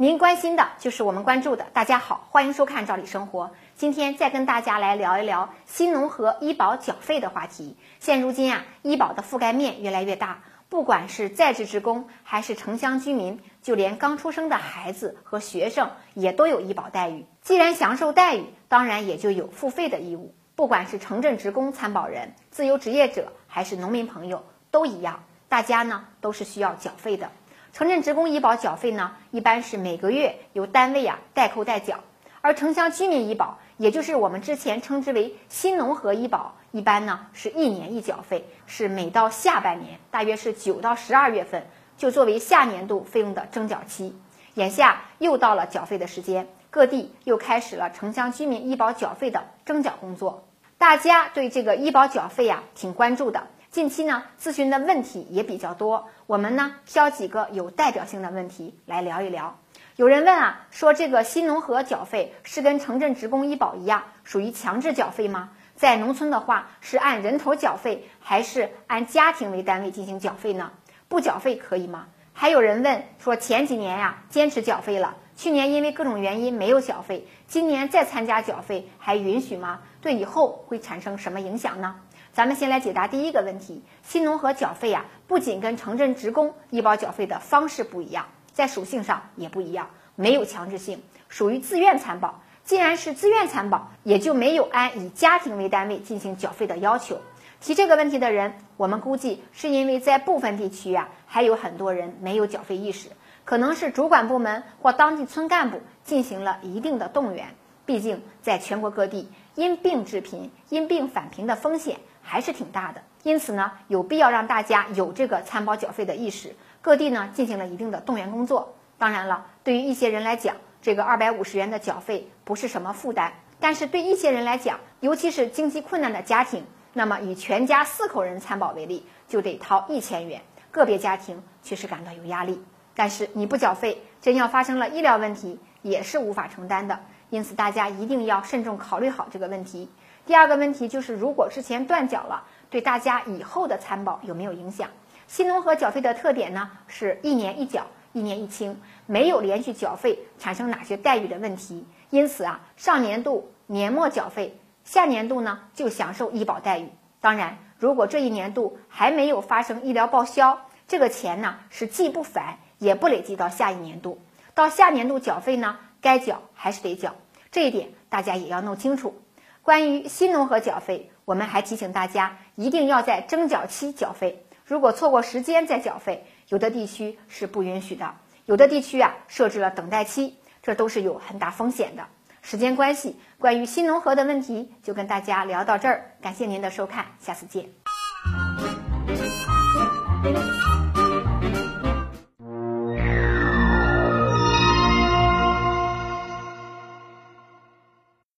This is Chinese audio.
您关心的就是我们关注的。大家好，欢迎收看《赵理生活》。今天再跟大家来聊一聊新农合医保缴费的话题。现如今啊，医保的覆盖面越来越大，不管是在职职工还是城乡居民，就连刚出生的孩子和学生也都有医保待遇。既然享受待遇，当然也就有付费的义务。不管是城镇职工参保人、自由职业者还是农民朋友，都一样，大家呢都是需要缴费的。城镇职工医保缴费呢，一般是每个月由单位啊代扣代缴，而城乡居民医保，也就是我们之前称之为新农合医保，一般呢是一年一缴费，是每到下半年，大约是九到十二月份，就作为下年度费用的征缴期。眼下又到了缴费的时间，各地又开始了城乡居民医保缴费的征缴工作，大家对这个医保缴费呀挺关注的。近期呢，咨询的问题也比较多，我们呢挑几个有代表性的问题来聊一聊。有人问啊，说这个新农合缴费是跟城镇职工医保一样，属于强制缴费吗？在农村的话，是按人头缴费，还是按家庭为单位进行缴费呢？不缴费可以吗？还有人问说，前几年呀坚持缴费了，去年因为各种原因没有缴费，今年再参加缴费还允许吗？对以后会产生什么影响呢？咱们先来解答第一个问题，新农合缴费呀，不仅跟城镇职工医保缴费的方式不一样，在属性上也不一样，没有强制性，属于自愿参保。既然是自愿参保，也就没有按以家庭为单位进行缴费的要求。提这个问题的人，我们估计是因为在部分地区呀，还有很多人没有缴费意识，可能是主管部门或当地村干部进行了一定的动员。毕竟在全国各地，因病致贫、因病返贫的风险。还是挺大的，因此呢，有必要让大家有这个参保缴费的意识。各地呢进行了一定的动员工作。当然了，对于一些人来讲，这个二百五十元的缴费不是什么负担；但是对一些人来讲，尤其是经济困难的家庭，那么以全家四口人参保为例，就得掏一千元。个别家庭确实感到有压力。但是你不缴费，真要发生了医疗问题，也是无法承担的。因此，大家一定要慎重考虑好这个问题。第二个问题就是，如果之前断缴了，对大家以后的参保有没有影响？新农合缴费的特点呢，是一年一缴，一年一清，没有连续缴费产生哪些待遇的问题。因此啊，上年度年末缴费，下年度呢就享受医保待遇。当然，如果这一年度还没有发生医疗报销，这个钱呢是既不返也不累计到下一年度，到下年度缴费呢该缴还是得缴，这一点大家也要弄清楚。关于新农合缴费，我们还提醒大家，一定要在征缴期缴费。如果错过时间再缴费，有的地区是不允许的，有的地区啊设置了等待期，这都是有很大风险的。时间关系，关于新农合的问题就跟大家聊到这儿，感谢您的收看，下次见。